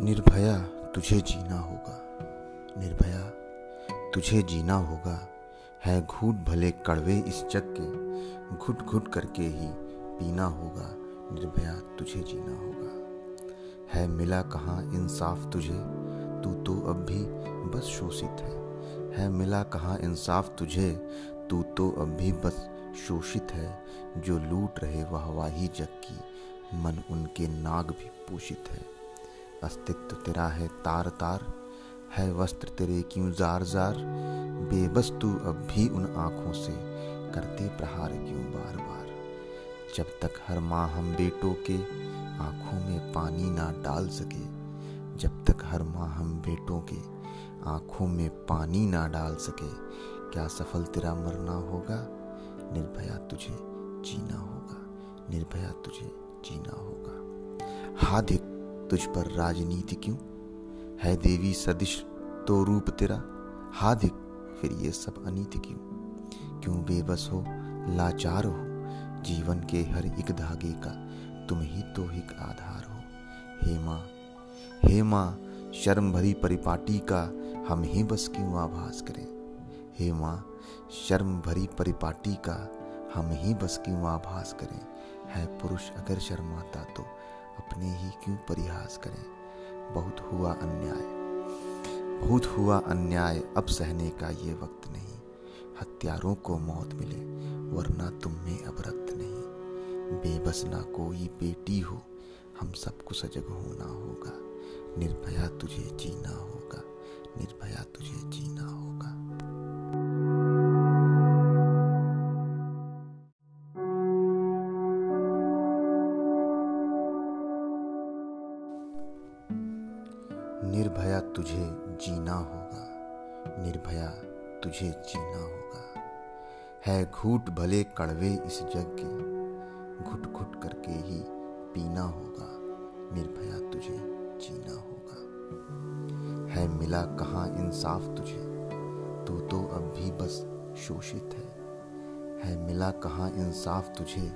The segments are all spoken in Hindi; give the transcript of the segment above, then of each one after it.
निर्भया तुझे जीना होगा। निर्भया तुझे जीना होगा। है घूट भले कड़वे इस जग के, घुट घुट करके ही पीना होगा। निर्भया तुझे जीना होगा। है मिला कहाँ इंसाफ तुझे, तू तो अब भी बस शोषित है। है मिला कहाँ इंसाफ तुझे, तू तो अब भी बस शोषित है। जो लूट रहे वाहवाही जग की, मन उनके नाग भी पोषित है। अस्तित्व तेरा है तार तार, है वस्त्र तेरे क्यों जार जार? बेबस तू अब भी उन आँखों से करते प्रहार क्यों बार बार? जब तक हर माँ हम बेटों के आँखों में पानी ना डाल सके। जब तक हर माँ हम बेटों के आँखों में पानी ना डाल सके। क्या सफल तेरा मरना होगा? निर्भया तुझे जीना होगा। निर्भया तुझे जीना होगा। हादिक तुझ पर राजनीति क्यों? है देवी सदिश तो रूप तेरा। हादिक फिर ये सब अनीति क्यों? क्यों बेबस हो, लाचार हो? जीवन के हर एक धागे का तुम ही तो एक आधार हो। हे माँ हे माँ, शर्म भरी परिपाटी का हम ही बस क्यों आभास करें? हे माँ, शर्म भरी परिपाटी का हम ही बस क्यों आभास करें? है पुरुष अगर शर्माता तो अपने ही क्यों परिहास करें? बहुत हुआ अन्याय। बहुत हुआ अन्याय, अब सहने का ये वक्त नहीं। हत्यारों को मौत मिले, वरना तुम में अब रक्त नहीं। बेबस ना कोई बेटी हो, हम सबको सजग होना होगा। निर्भया तुझे जीना होगा, निर्भया तुझे जीना होगा। निर्भया तुझे जीना होगा। निर्भया तुझे जीना होगा। है घूट भले कड़वे इस जग के घुट घुट करके ही पीना होगा। निर्भया तुझे जीना होगा। है मिला कहाँ इंसाफ तुझे, तू तो अब भी बस शोषित है। है मिला कहाँ इंसाफ तुझे,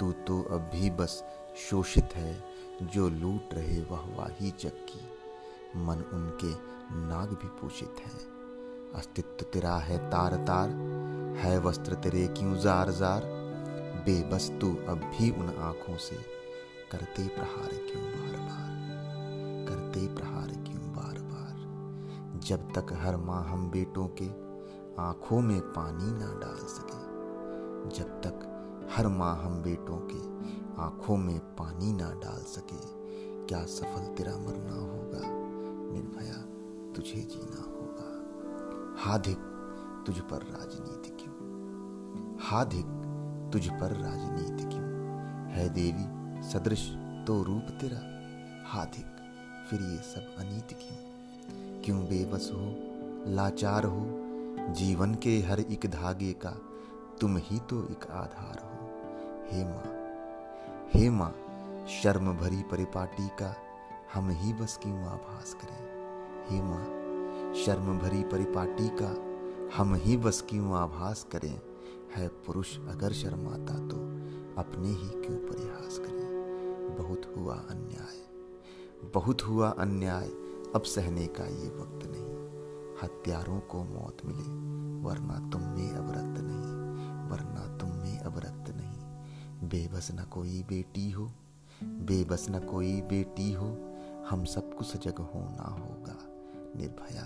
तू तो अब भी बस शोषित है। जो लूट रहे वाहवाही जग की मन उनके नाग भी पूछित है। अस्तित्व तेरा है तार तार है वस्त्र तेरे क्यों जार जार बेबस तू अब भी उन आँखों से करते प्रहार क्यों बार बार करते प्रहार क्यों बार बार जब तक हर माँ हम बेटों के आँखों में पानी ना डाल सके, जब तक हर माँ हम बेटों के आँखों में पानी ना डाल सके, क्या सफल तेरा मरना होगा निर्भया तुझे जीना होगा। हाधिक तुझ पर राजनीति क्यों? हाधिक तुझ पर राजनीति क्यों? है देवी, सदृश तो रूप तेरा। हाधिक फिर ये सब अनीति क्यों? क्यों बेबस हो, लाचार हो? जीवन के हर एक धागे का तुम ही तो एक आधार हो। हे माँ हे माँ शर्म भरी परिपाटी का हम ही बस क्यों आभास करें? हे माँ, शर्म भरी परिपाटी का हम ही बस क्यों आभास करें? है पुरुष अगर शर्माता तो अपने ही क्यों परिहास करें? बहुत हुआ अन्याय, बहुत हुआ अन्याय, अब सहने का ये वक्त नहीं। हत्यारों को मौत मिले, वरना तुम में अब रक्त नहीं, वरना तुम में अब रक्त नहीं। बेबस न कोई बेटी हो, बेबस न कोई बेटी हो हम सबको सजग होना होगा। निर्भया,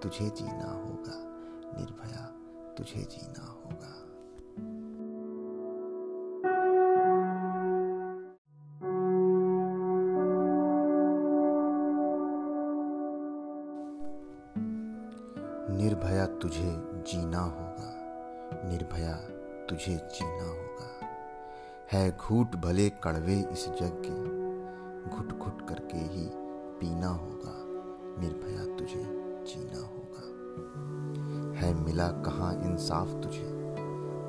तुझे जीना होगा। निर्भया, तुझे जीना होगा। निर्भया, तुझे जीना होगा। निर्भया, तुझे जीना होगा। है घूट भले कड़वे इस जग के घुट घुट करके ही पीना होगा। निर्भया तुझे जीना होगा। है मिला कहाँ इंसाफ तुझे?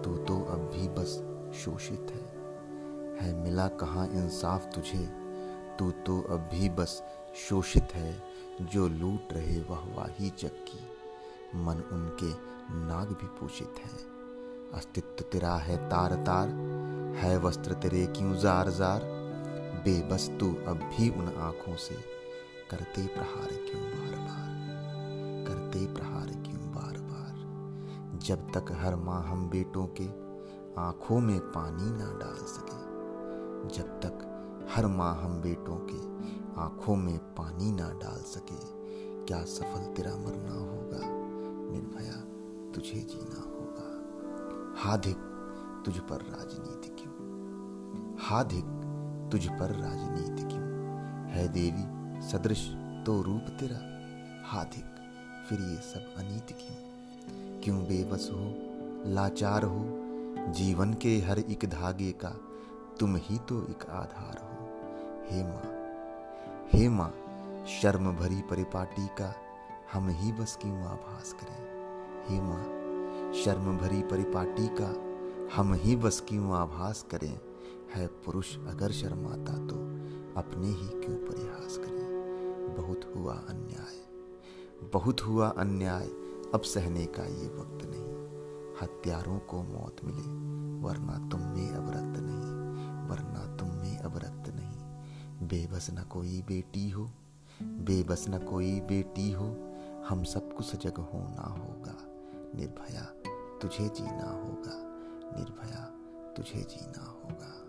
तू तो अब भी बस शोषित है। है मिला कहाँ इंसाफ तुझे? तू तो अब भी बस शोषित है। जो लूट रहे वाहवाही जग की मन उनके नाग भी पोषित है। अस्तित्व तेरा है तार तार है वस्त्र तेरे क्यों जार जार बेबस तू अब भी उन आँखों से करते प्रहार क्यों बार बार करते प्रहार क्यों बार बार जब तक हर माँ हम बेटों के आँखों में पानी ना डाल सके, जब तक हर माँ हम बेटों के आँखों में पानी ना डाल सके, क्या सफल तेरा मरना होगा? निर्भया तुझे जीना होगा। हाधिक तुझ पर राजनीति क्यों? हाधिक तुझ पर राजनीति क्यों? है देवी, सदृश तो रूप तेरा। हाथिक, फिर ये सब अनीत क्यों? क्यों बेबस हो, लाचार हो? जीवन के हर एक धागे का तुम ही तो एक आधार हो। हे माँ हे माँ, शर्म भरी परिपाटी का हम ही बस क्यों आभास करें? हे माँ, शर्म भरी परिपाटी का हम ही बस क्यों आभास करें? है पुरुष अगर शर्माता तो अपने ही क्यों परिहास करें? बहुत हुआ अन्याय, बहुत हुआ अन्याय, अब सहने का ये वक्त नहीं। हत्यारों को मौत मिले, वरना तुम में अब रक्त नहीं, वरना तुम में अब रक्त नहीं। बेबस न कोई बेटी हो, बेबस न कोई बेटी हो, हम सब कुछ जग होना होगा, निर्भया तुझे जीना होगा, निर्भया तुझे जीना होगा।